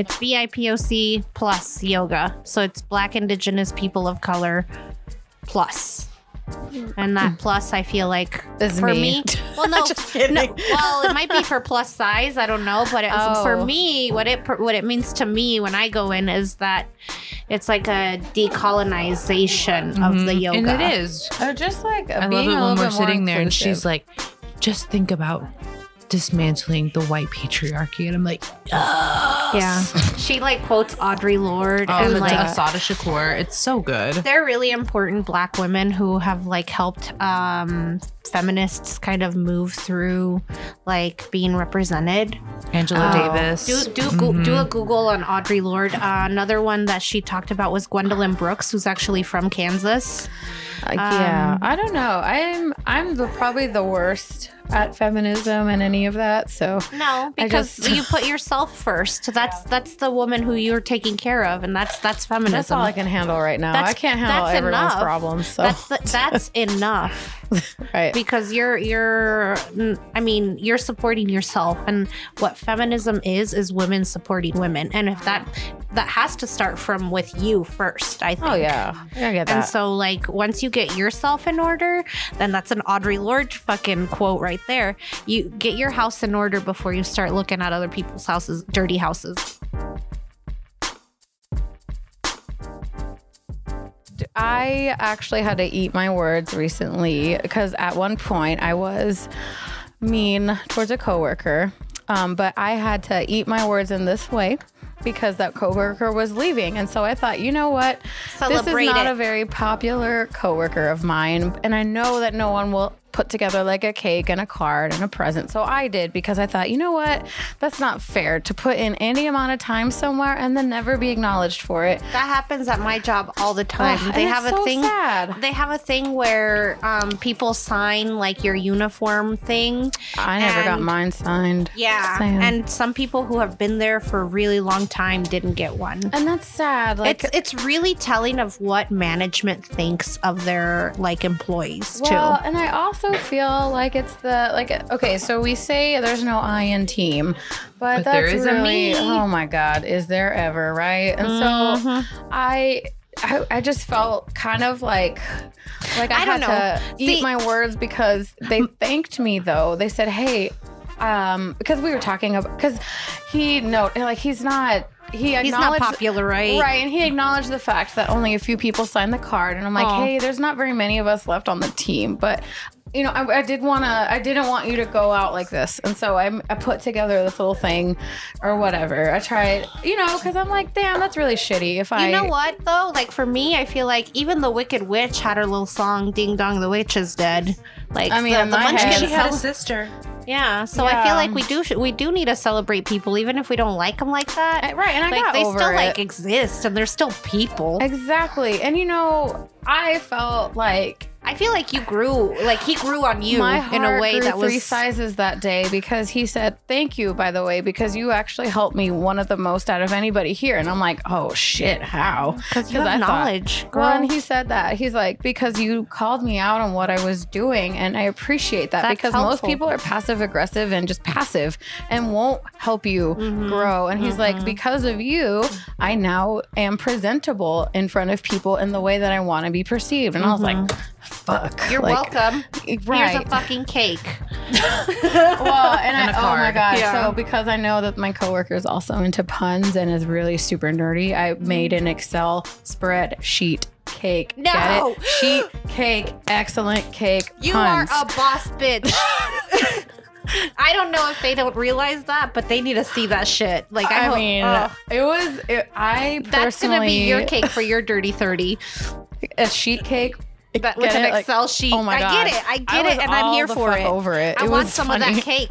It's BIPOC plus yoga. So it's Black Indigenous People of Color plus. And that plus, I feel like Is for me. me. Well, no, Just kidding. no. Well, it might be for plus size. I don't know, but it, Oh. for me, what it what it means to me when I go in is that it's like a decolonization of the yoga. Mm-hmm. And it is. Or just like I being love it a when little we're bit more sitting there and she's like, just think about dismantling the white patriarchy. And I'm like, yes. Yeah, she like quotes Audre Lorde Oh, and like Assata Shakur. It's so good. they're really important black women who have like helped um feminists kind of move through like being represented Angela Oh. Davis. do do go- do a google on audre lorde uh, another one that she talked about was gwendolyn brooks who's actually from kansas Uh, yeah, Um, I don't know. I'm I'm the, probably the worst at feminism and any of that. So no because just- you put yourself first that's that's that's the woman who you're taking care of and that's that's feminism that's all I can handle right now. That's- I can't handle that's everyone's enough. problems. So that's the, that's enough right. because you're you're i mean you're supporting yourself and what feminism is is women supporting women and if that that has to start from with you first i think. Oh yeah, I get that. and so like once you get yourself in order then that's an audre lorde fucking quote right there. You get your house in order before you start looking at other people's houses dirty houses. I actually had to eat my words recently because at one point I was mean towards a coworker, um, but I had to eat my words in this way because that coworker was leaving, and so I thought, you know what, Celebrate this is not it. a very popular coworker of mine, and I know that no one will put together like a cake and a card and a present. So I did because I thought, you know what, that's not fair to put in any amount of time somewhere and then never be acknowledged for it. that happens at my job all the time Ugh, they have a so thing sad. they have a thing where um, people sign like your uniform thing I never got mine signed. Yeah, and some people who have been there for a really long time didn't get one. and that's sad. Like it's it's really telling of what management thinks of their like employees well, too. and I also feel like it's the like okay, so we say there's no I in team, but, But there that's is a really me. oh my god, is there ever right? And Mm-hmm. so I, I I just felt kind of like like I, I had to know. eat See- my words because they thanked me though. They said, "Hey, um, because we were talking about because he no like he's not." He He's not popular, right? Right, and he acknowledged the fact that only a few people signed the card, and I'm like, Aw. hey, there's not very many of us left on the team, but you know, I, I did want to, I didn't want you to go out like this, and so I, I put together this little thing, or whatever. I tried, you know, because I'm like, damn, that's really shitty. If I, You know what though? Like for me, I feel like even the Wicked Witch had her little song "Ding Dong, the Witch is Dead." Like I mean, the, in the my head- she had a sister. yeah. So I feel like we do we do need to celebrate people, even if we don't like them like that. I- right, and I like got they over still it. like exist, and they're still people. exactly, and you know, I felt like I feel like you grew, like he grew on you my heart in a way grew that three sizes that day because he said thank you by the way because you actually helped me one of the most out of anybody here and i'm like oh shit how because you I have thought- knowledge. Girl. Well, and he said that. He's like, because you called me out on what I was doing, and I appreciate that That's because most people are passive aggressive and just passive and won't help you Mm-hmm. grow. And he's like, because of you, I now am presentable in front of people in the way that I want to be perceived. And I was like, Mm-hmm. Fuck. You're Like, welcome. Right. Here's a fucking cake. well, and, And I, oh my god! Yeah. So because I know that my coworker is also into puns and is really super nerdy, I made an Excel spreadsheet cake. No. Get it? Sheet cake, excellent cake. You puns. are a boss bitch. I don't know if they don't realize that, but they need to see that shit. Like I, I hope- mean, ugh. it was. It, I that's gonna be your cake for your dirty thirty. a sheet cake. But with an it? Like, Excel sheet. oh my I god! get it. I get it, and I'm here for it. Over it. I it want some funny. of that cake.